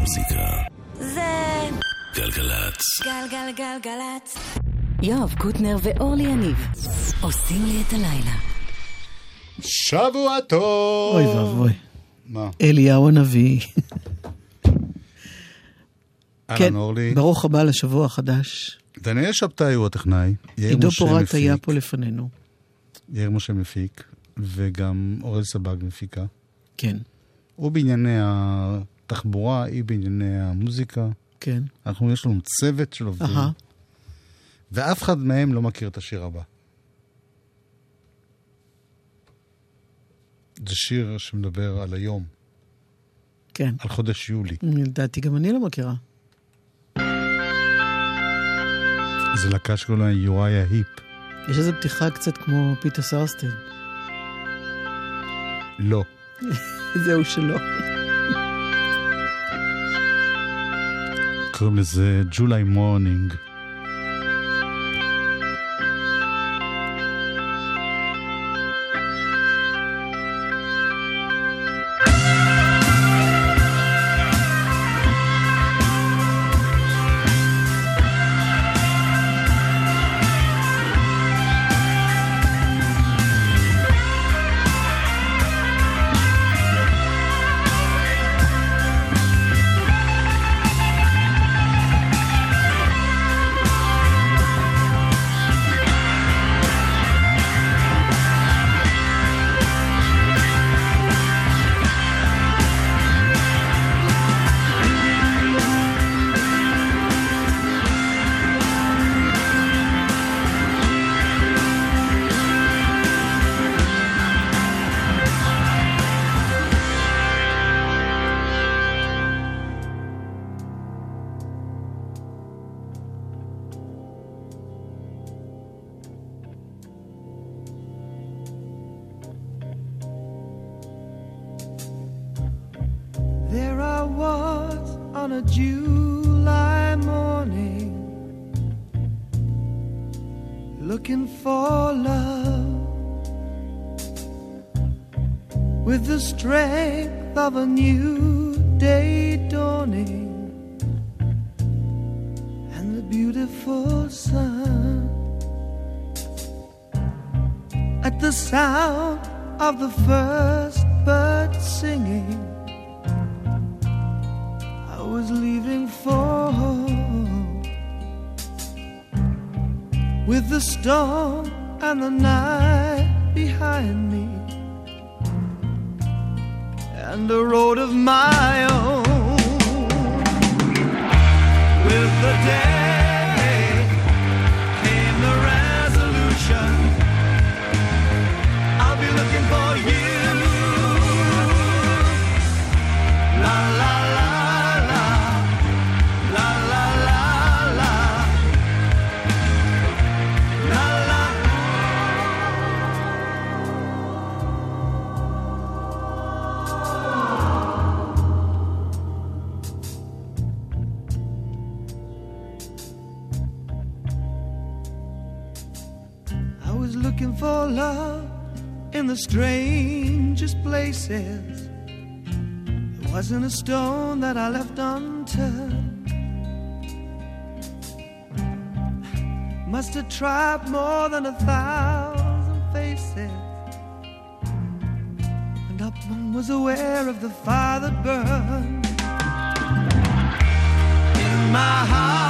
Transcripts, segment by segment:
המוזיקה. זה גלגלצ. גלגלגלגלצ. יואב קוטנר ואורלי יניב עושים לי את הלילה. שבוע טוב! אוי ואבוי. מה? אליהו הנביא. כן, אורלי. ברוך הבא לשבוע החדש. דניאל שבתאי הוא הטכנאי. עידו פורט היה פה לפנינו. יאיר משה מפיק, וגם אורל סבג מפיקה. כן, הוא בענייני התחבורה, היא בענייני המוזיקה. כן. אנחנו, יש לנו צוות של עובדים, אהה. ואף אחד מהם לא מכיר את השיר הבא. זה שיר שמדבר על היום, כן. על חודש יולי. לדעתי גם אני לא מכירה. זה להקה שקוראים לה יוריה היפ. יש איזו פתיחה קצת כמו פיטר סרסטד. לא. זהו שלא. קוראים לזה July Morning. Of a new the strangest places. There wasn't a stone that I left unturned. Must have tried more than a thousand faces. And up one was aware of the fire that burned in my heart,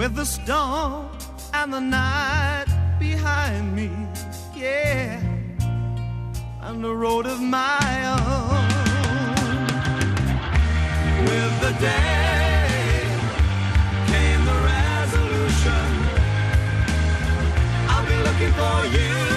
with the storm and the night behind me, yeah, and the road of my own. With the day came the resolution. I'll be looking for you.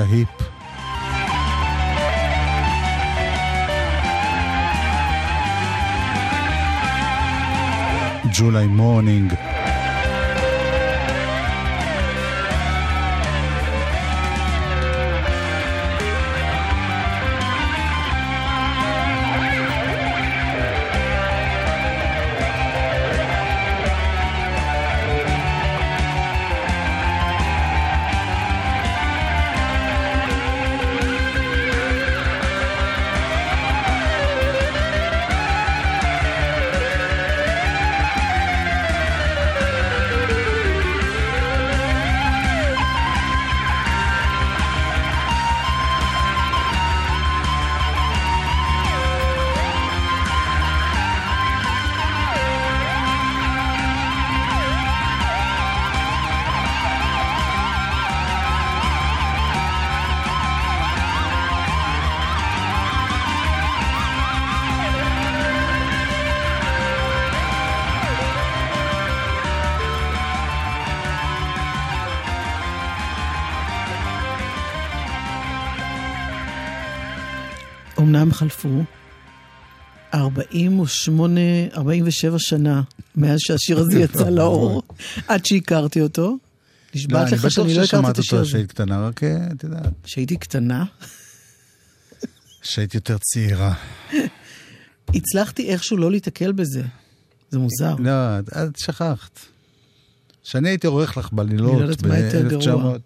a heap. July morning, חלפו 48, 47 שנה מאז שהשיר הזה יצא לאור, עד שהכרתי אותו. נשבעת לא, לך שאני לא הכרתי את השיר הזה. אני בטוח ששמעת אותו כשהיית קטנה, רק אה, את יודעת. כשהייתי קטנה? כשהייתי יותר צעירה. הצלחתי איכשהו לא להתקל בזה. זה מוזר. לא, את שכחת. כשאני הייתי עורך לך בלילות ב-1900... אני לא יודעת מה יותר גרוע.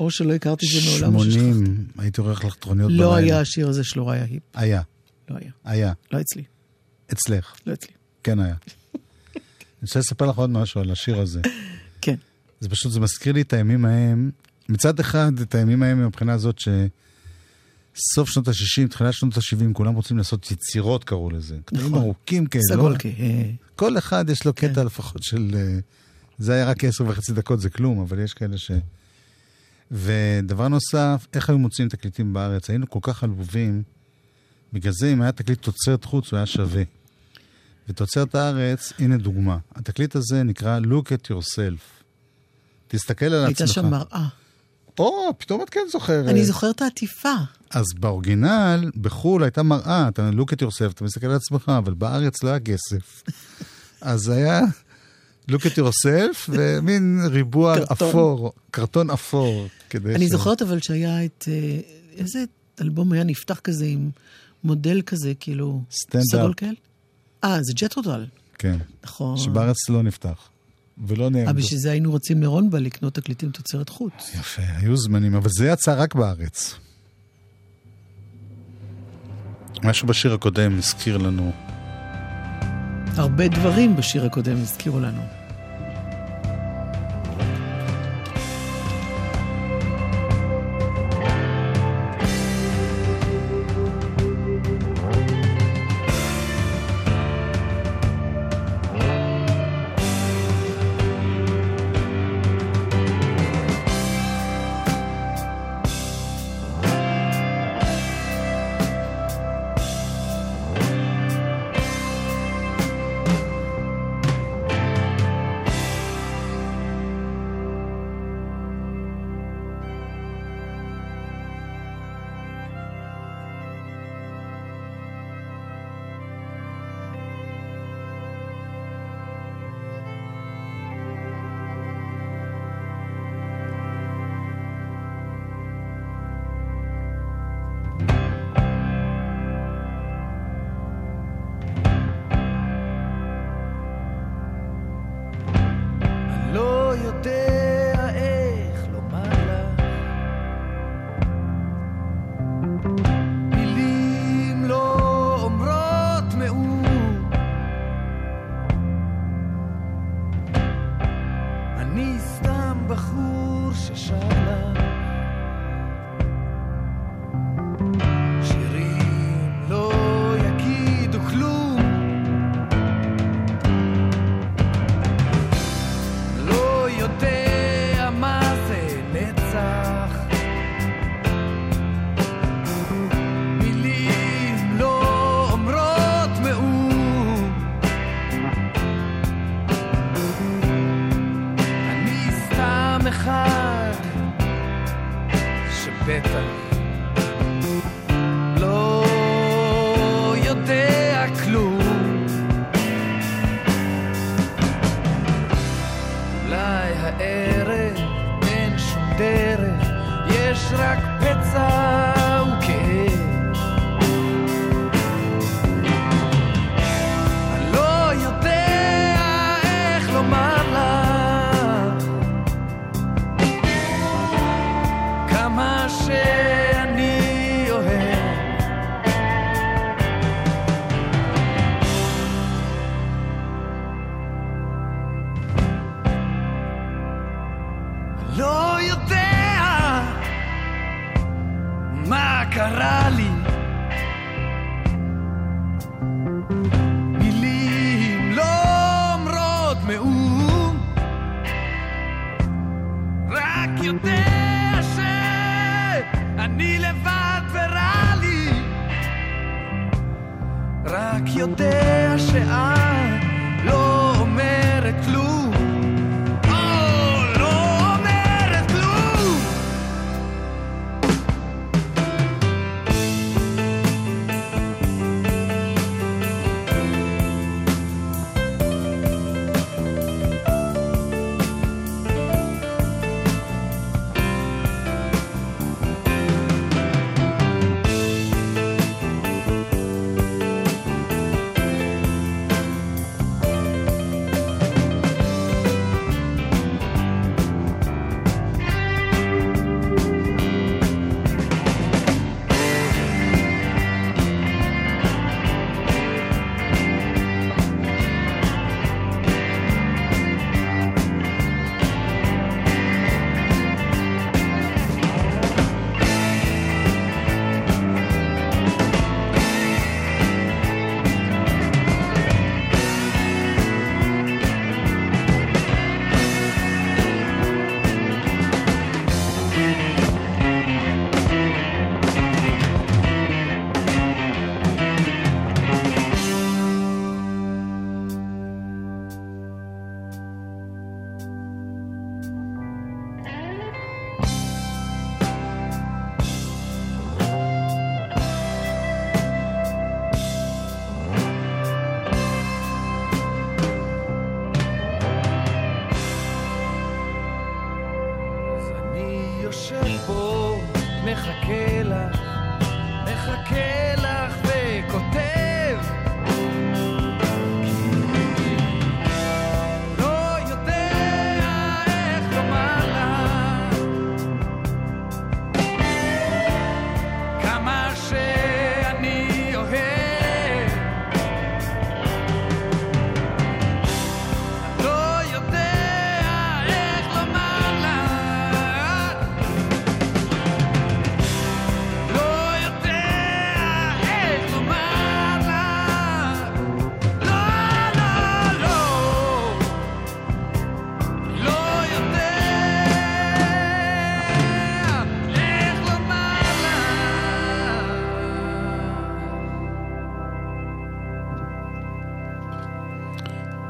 או שלא הכרתי את זה מעולם. או ששכחתי. הייתי עורך לך תורניות בלילה. לא היה השיר הזה שלא היה היפ. היה, לא היה. היה. לא אצלי. אצלך, לא אצלי. כן היה. אני רוצה לספר לך עוד משהו על השיר הזה. כן. זה פשוט, זה מזכיר לי את הימים ההם, מצד אחד, את הימים ההם מבחינה הזאת שסוף שנות ה-60, תחילת שנות ה-70, כולם רוצים לעשות יצירות, קראו לזה. נכון. ארוכים כאלה. לא? סגולקה. אה, כל אחד יש לו קטע כן. לפחות של... אה, זה היה רק עשר וחצי דקות, זה כלום, אבל יש כאלה ש... ודבר נוסף, איך היו מוצאים תקליטים בארץ? היינו כל כך עלובים, בגלל זה אם היה תקליט תוצרת חוץ, הוא היה שווה. ותוצרת הארץ, הנה דוגמה. התקליט הזה נקרא Look at yourself. תסתכל על עצמך. הייתה שם מראה. או, פתאום את כן זוכרת. אני זוכרת את העטיפה. אז באורגינל, בחו"ל הייתה מראה, אתה look at yourself, אתה מסתכל על עצמך, אבל בארץ לא היה כסף. אז היה look at yourself, ומין ריבוע. אפור, קרטון אפור. אני זוכרת אבל שהיה את... אה, איזה אלבום היה נפתח כזה עם מודל כזה, כאילו... סגולקל? אה, זה ג'טרודל. כן, נכון. שבארץ לא נפתח. ולא אה, נעמדו. בשביל זה היינו רוצים לרונבה לקנות תקליטים תוצרת חוץ. יפה, היו זמנים, אבל זה יצא רק בארץ. משהו בשיר הקודם הזכיר לנו. הרבה דברים בשיר הקודם הזכירו לנו.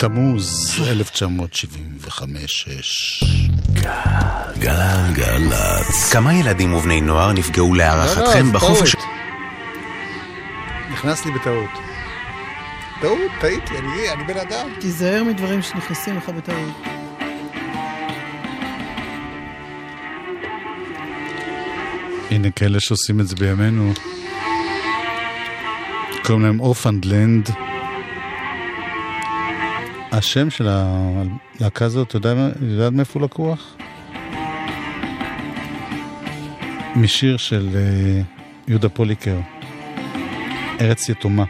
תמוז 1975-6. גלגלצ. כמה ילדים ובני נוער נפגעו להערכתכם בחופש... נכנס לי בטעות. טעות, טעיתי, אני, אני בן אדם. תיזהר מדברים שנכנסים לך בטעות. הנה כאלה שעושים את זה בימינו. קוראים להם אורפנדלנד. השם של הלהקה הזאת, אתה יודע, יודע מאיפה הוא לקוח? משיר של אה, יהודה פוליקר, ארץ יתומה.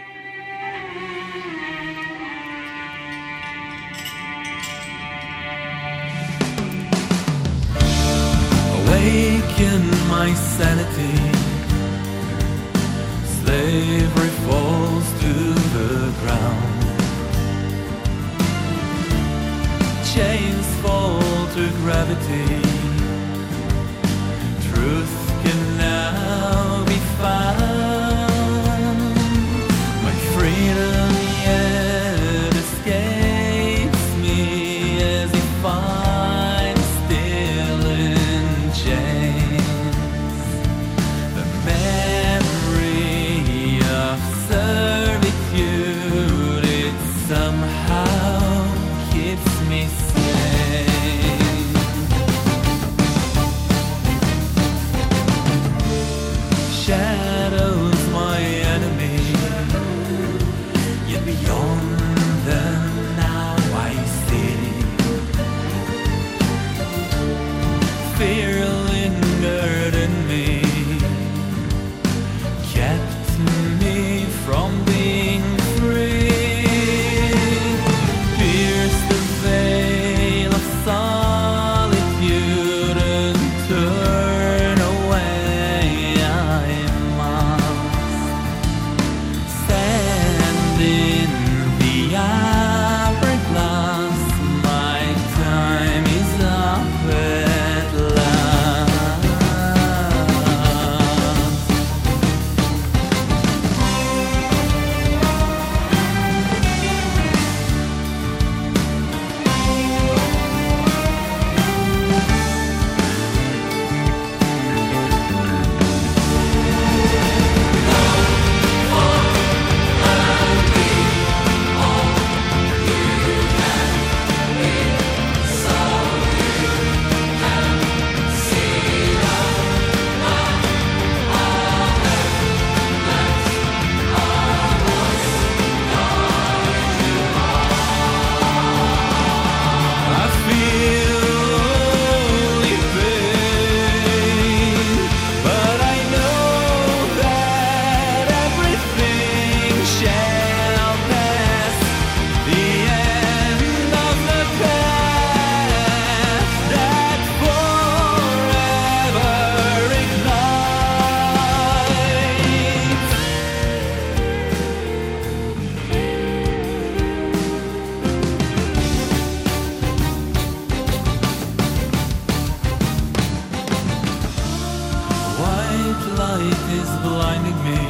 light is blinding me,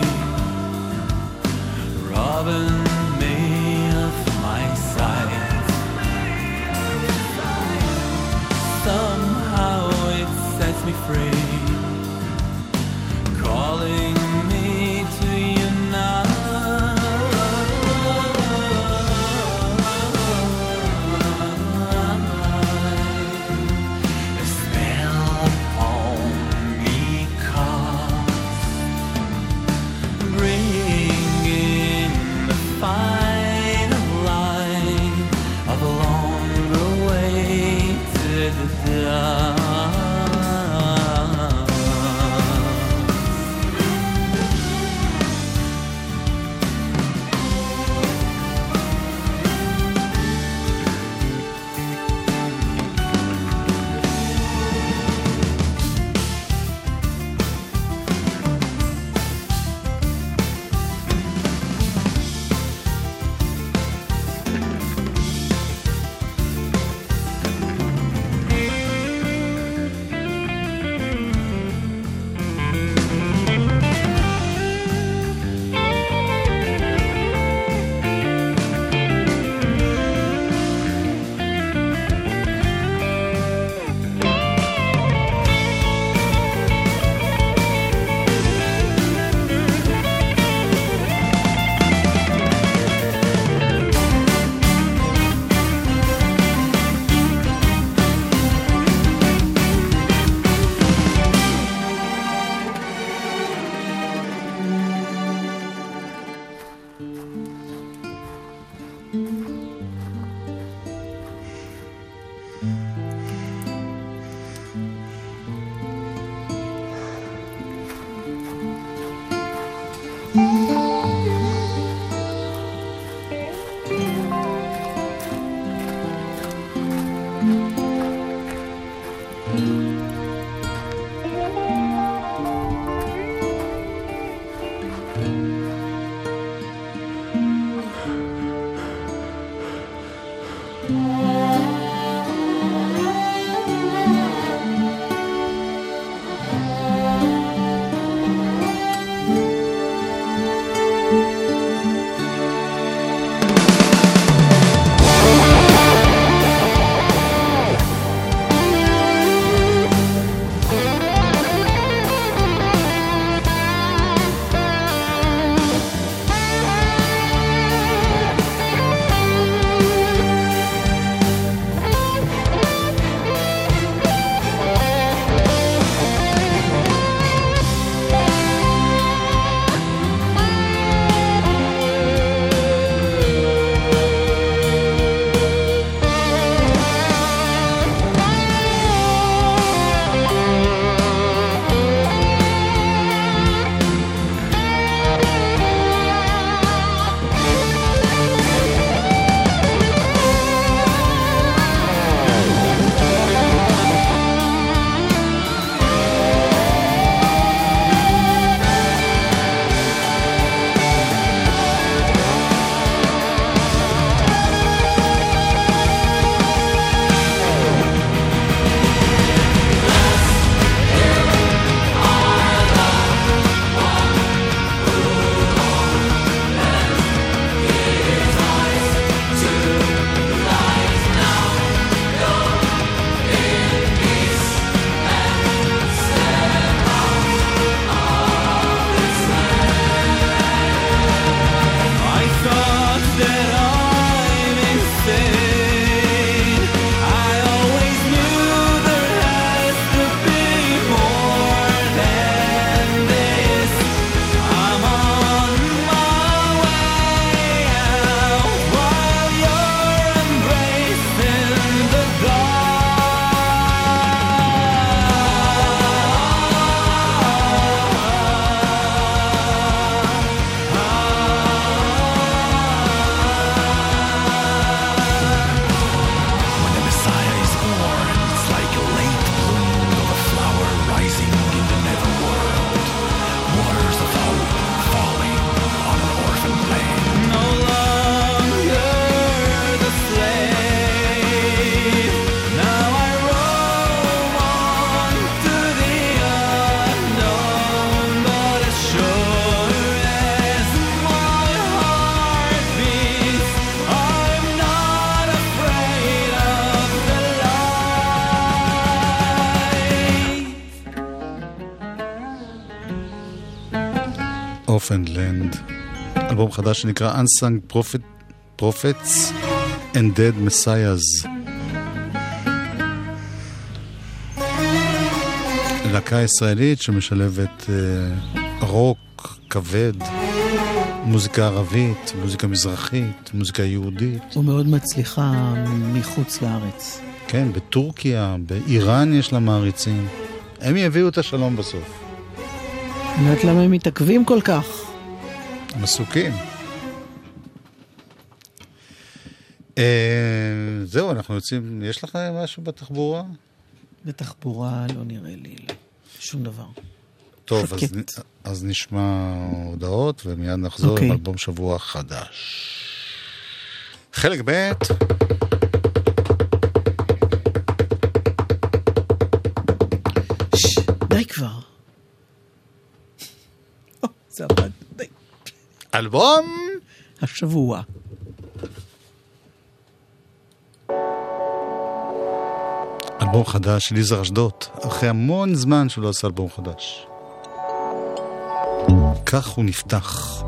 robbing me of my sight. Somehow it sets me free. אופנלנד, אלבום חדש שנקרא Unsung Prophet, Prophets and Dead Messiahs. להקה ישראלית שמשלבת אה, רוק, כבד, מוזיקה ערבית, מוזיקה מזרחית, מוזיקה יהודית. ומאוד מצליחה מחוץ לארץ. כן, בטורקיה, באיראן יש לה מעריצים. הם יביאו את השלום בסוף. אני יודעת למה הם מתעכבים כל כך. הם עסוקים. אה, זהו, אנחנו יוצאים, יש לך משהו בתחבורה? בתחבורה לא נראה לי שום דבר. טוב, אז, אז נשמע הודעות ומיד נחזור אוקיי. עם אלבום שבוע חדש. חלק ב', די כבר. אלבום השבוע. אלבום חדש של יזהר אשדוד, אחרי המון זמן שהוא לא עשה אלבום חדש. כך הוא נפתח.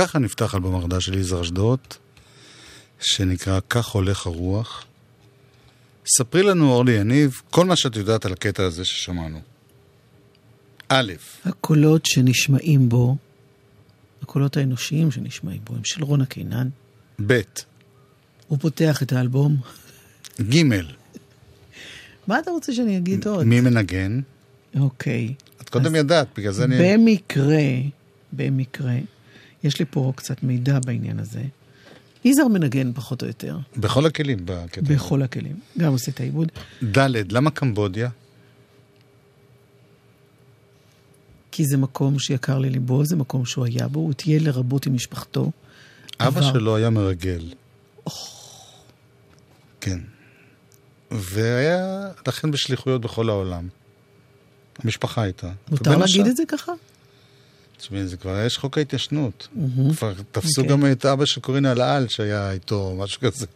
ככה נפתח אלבום החדש של יזהר אשדוד, שנקרא "כך הולך הרוח". ספרי לנו, אורלי יניב, כל מה שאת יודעת על הקטע הזה ששמענו. א', הקולות שנשמעים בו, הקולות האנושיים שנשמעים בו, הם של רונה קינן. ב', הוא פותח את האלבום. ג', מה אתה רוצה שאני אגיד עוד? מי מנגן? אוקיי. את קודם ידעת, בגלל זה אני... במקרה, במקרה, יש לי פה קצת מידע בעניין הזה. יזהר מנגן פחות או יותר, בכל הכלים בקטע. בכל הכלים. גם עושה את העיבוד. ד', למה קמבודיה? כי זה מקום שיקר לליבו, זה מקום שהוא היה בו, הוא טייל לרבות עם משפחתו. אבא עבר. שלו היה מרגל. כן. והיה לכן בשליחויות בכל העולם. המשפחה הייתה. מותר להגיד השאר- את זה ככה? תשמעי, זה כבר יש חוק ההתיישנות. כבר תפסו אוקיי. גם את אבא של קורינה אלעל שהיה איתו, משהו כזה.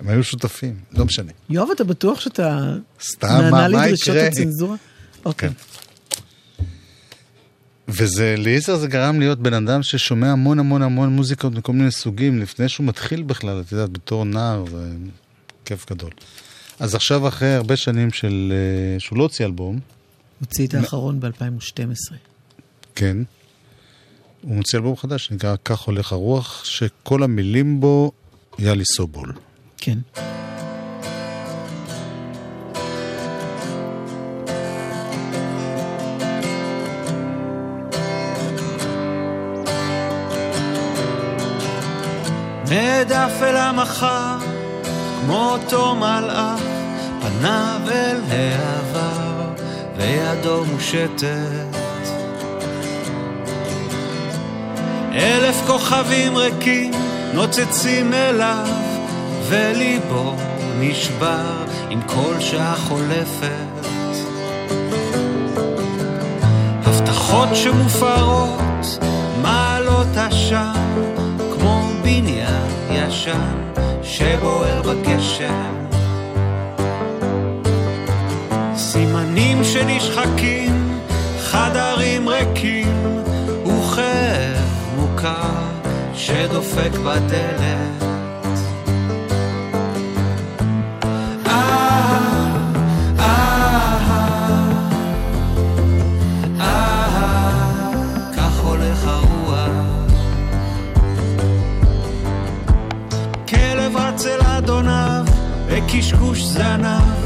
הם היו שותפים, לא משנה. יואב, אתה בטוח שאתה סתם, מה נענה לדרישות? הצנזורה? אוקיי. כן. וזה, ליזהר זה גרם להיות בן אדם ששומע המון המון המון מוזיקות מכל מיני סוגים, לפני שהוא מתחיל בכלל, את יודעת, בתור נער, זה כיף גדול. אז עכשיו, אחרי הרבה שנים של... אה, שהוא לא הוציא אלבום, הוציא את האחרון ב-2012. כן, הוא מוציא אלבום חדש שנקרא "כך הולך הרוח", שכל המילים בו יאלי סובול. כן. נעדף אל המחר, כמו אותו מלאך, פניו אל העבר, וידו מושטת. אלף כוכבים ריקים נוצצים אליו, וליבו נשבר עם כל שעה חולפת. הבטחות שמופרות, מעלות עשן, כמו בניין ישן שבוער בגשם. סימנים שנשחקים, אל אדוניו, וקשקוש זנב,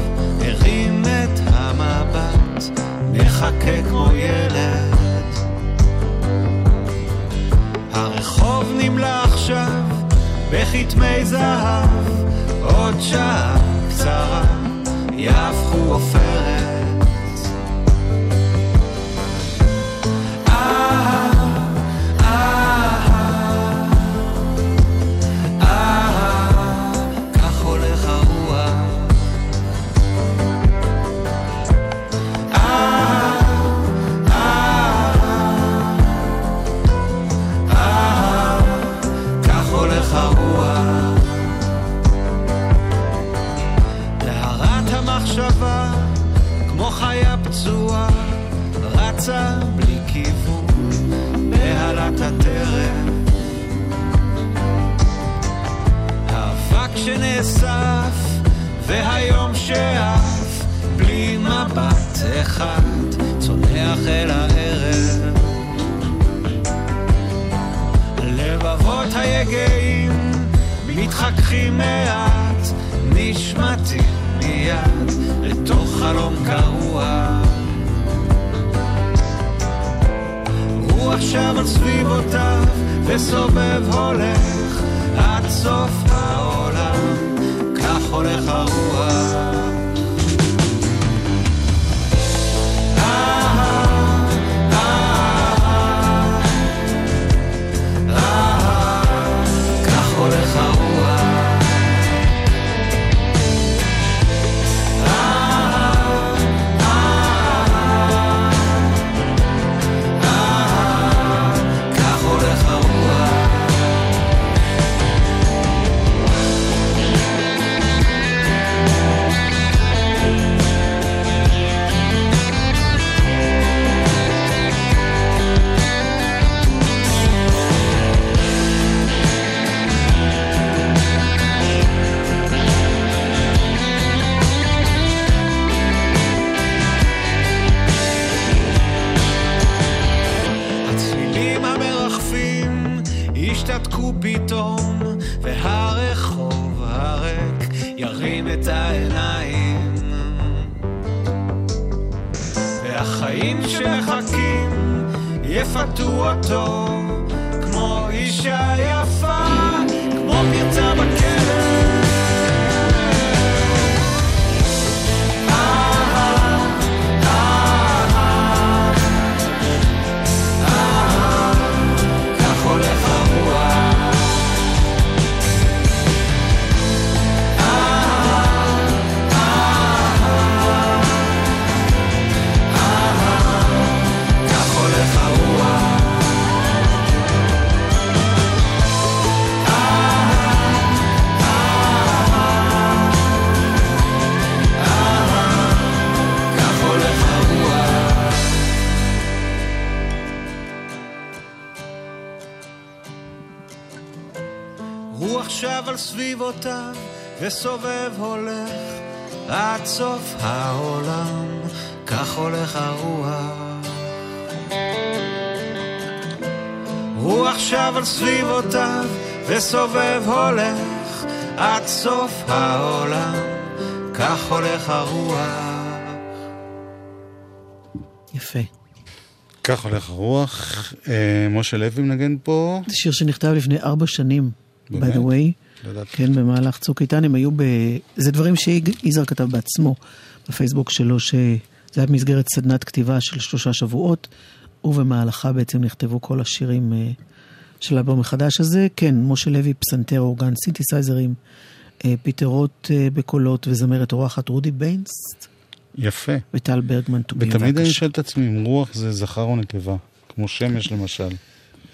בכתמי זהב, עוד שעה קצרה יהפכו עופרת. שנאסף, והיום שעף, בלי מבט אחד, צונח אל הערב. הלבבות היגעים מתחככים מעט, נשמטים מיד לתוך חלום קרוע. הוא עכשיו על סביבותיו וסובב הולך עד סוף סביבותיו וסובב הולך עד סוף העולם, כך הולך הרוח. הוא עכשיו על סביבותיו וסובב הולך עד סוף העולם, כך הולך הרוח. יפה. כך הולך הרוח. אה, משה לוי מנגן פה. זה שיר שנכתב לפני ארבע שנים, by the way. באמת? ידעתי. כן, במהלך צוק איתן הם היו ב... זה דברים שיזהר כתב בעצמו בפייסבוק שלו, שזה היה במסגרת סדנת כתיבה של שלושה שבועות, ובמהלכה בעצם נכתבו כל השירים אה, של האלבום החדש הזה. כן, משה לוי, פסנתר, אורגן, סינתסייזרים, אה, פיטר רוט אה, בקולות וזמרת אורחת רודי ביינס יפה. וטל ברגמן טובים. ותמיד אני שואל את עצמי אם רוח זה זכר או נקבה, כמו שמש למשל.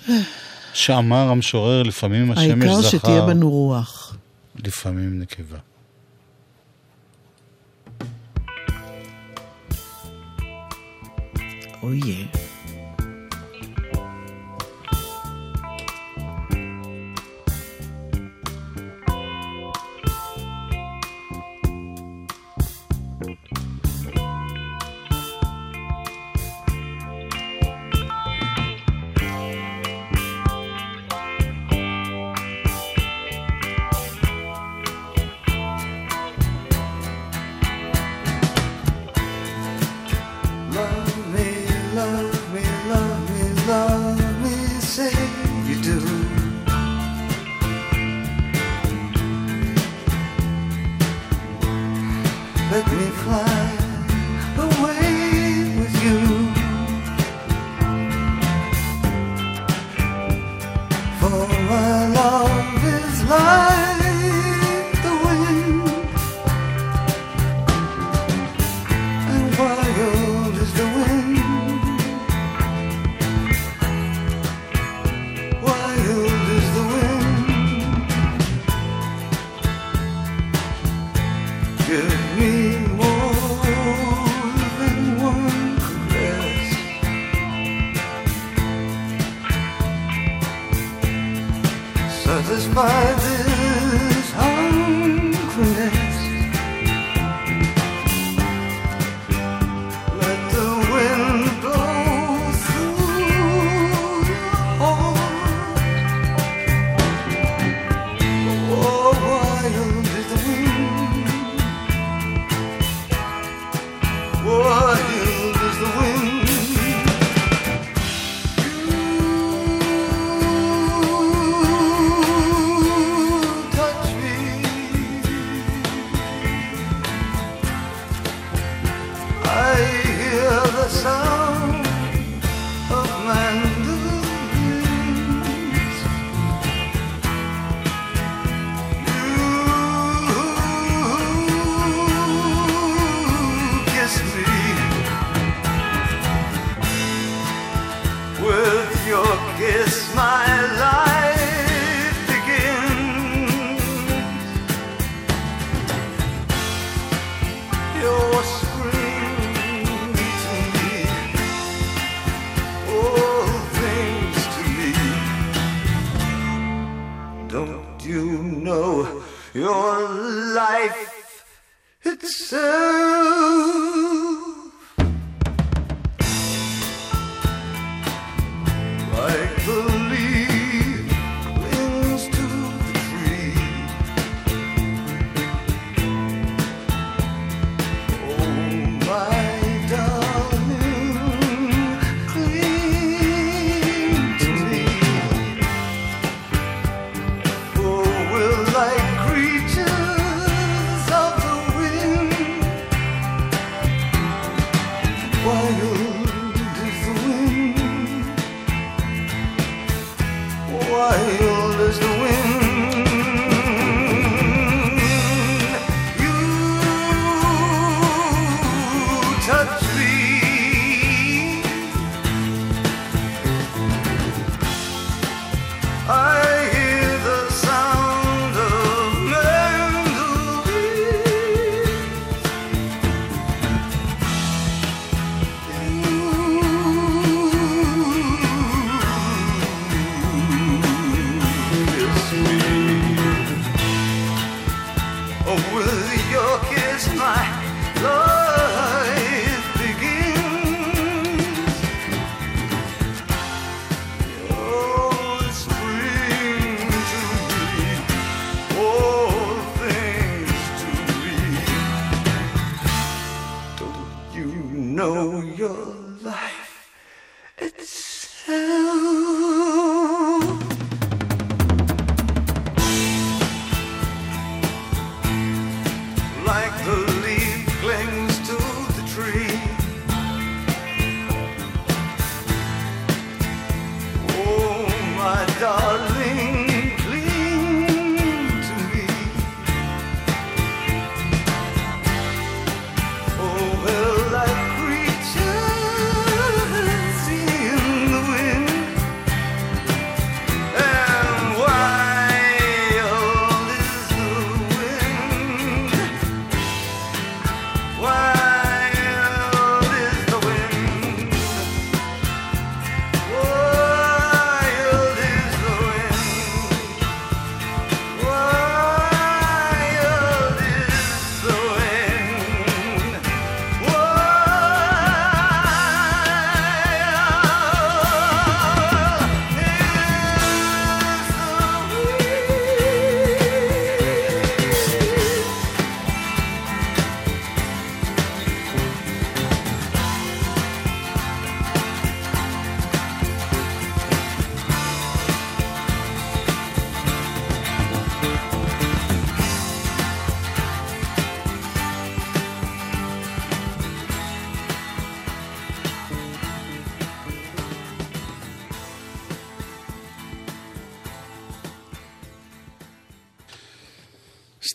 שאמר המשורר, לפעמים השמש העיקר זכר, שתהיה בנו רוח. לפעמים נקבה. אוי. Love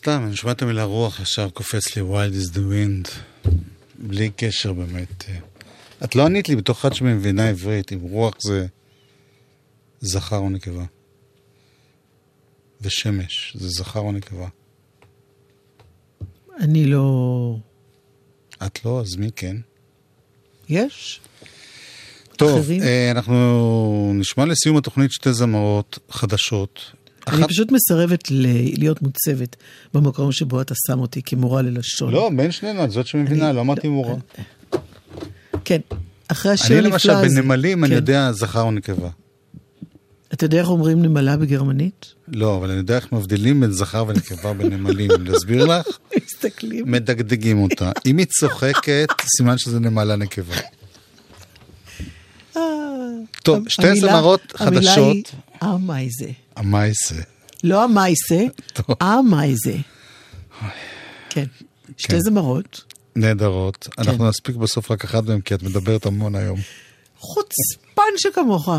סתם, אני שומע את המילה רוח, ישר קופץ לי wild is the wind. בלי קשר באמת. אה, את לא ענית לי בתור אחת שמבינה עברית, אם רוח זה זכר או נקבה. ושמש זה זכר או נקבה. אני לא... את לא? אז מי כן? יש. טוב, אחרים? אה, אנחנו נשמע לסיום התוכנית שתי זמרות חדשות אני אחת- פשוט מסרבת ל- להיות מוצבת במקום שבו אתה שם אותי כמורה ללשון. לא, בין שנינו, את זאת שמבינה, אני- לא אמרתי מורה. כן, אחרי השיר אני הנפלא למשל, הזה. בנמלים, אני כן. יודע זכר או נקבה. אתה יודע איך אומרים נמלה בגרמנית? לא, אבל אני יודע איך מבדילים בין זכר ונקבה בנמלים. להסביר לך? מסתכלים. מדגדגים אותה. אם היא צוחקת, סימן שזה נמלה נקבה. טוב, שתי המילה- זמרות המילה חדשות. היא אמייזה. המייסה. לא המייסה, טוב. אמייזה. כן. שתי זמרות, נהדרות. כן. אנחנו נספיק בסוף רק אחת מהן, כי את מדברת המון היום. חוצפן שכמוך.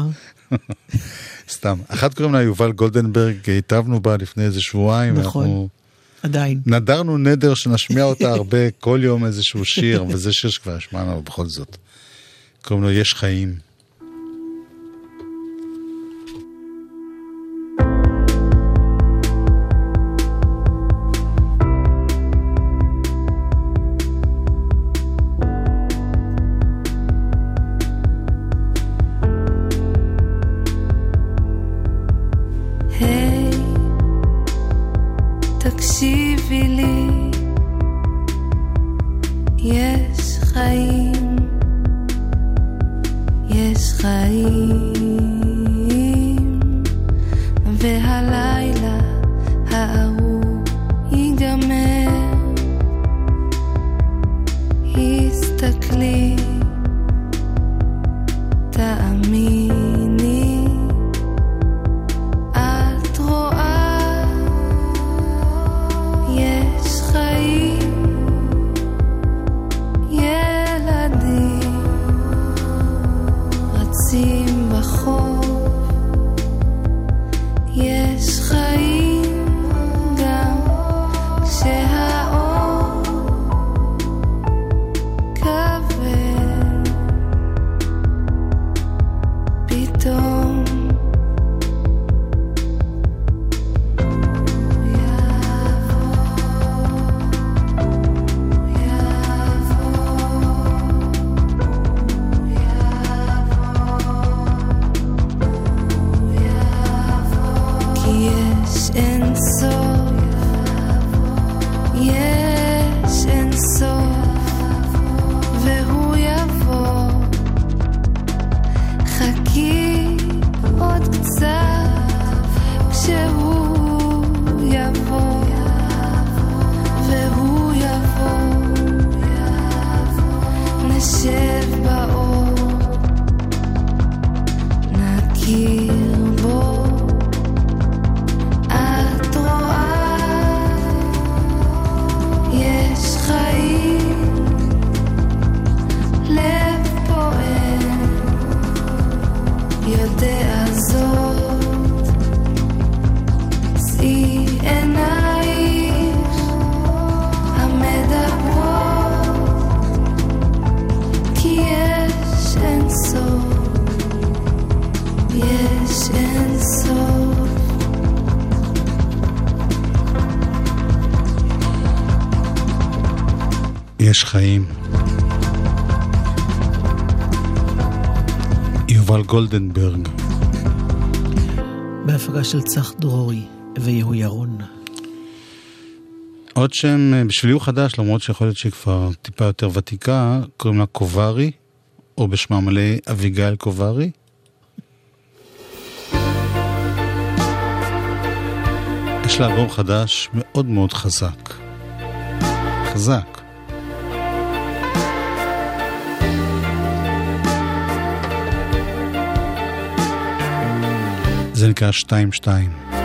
סתם. אחת קוראים לה יובל גולדנברג, היטבנו בה לפני איזה שבועיים. נכון. עדיין. נדרנו נדר שנשמיע אותה הרבה, כל יום איזשהו שיר, וזה שיר שכבר השמענו, אבל בכל זאת. קוראים לו יש חיים. של צח דרורי ויהו ירון. עוד שם אה, בשבילי הוא חדש, למרות שיכול להיות שהיא כבר טיפה יותר ותיקה, קוראים לה קוברי, או בשמה המלא אביגיל קוברי. יש לה אלבום חדש מאוד מאוד חזק. חזק. זה נקרא 2-2.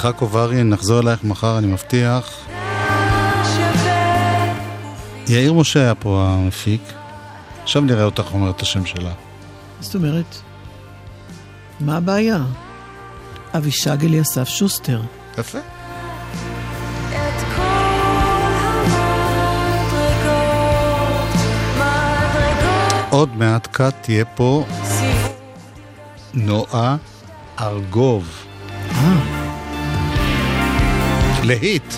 סליחה קוברי, נחזור אלייך מחר, אני מבטיח. יאיר משה היה פה המפיק. עכשיו נראה אותך אומרת את השם שלה. זאת אומרת, מה הבעיה? אבישג אליסף שוסטר. יפה. עוד מעט קאט תהיה פה נועה ארגוב. אה, להיט.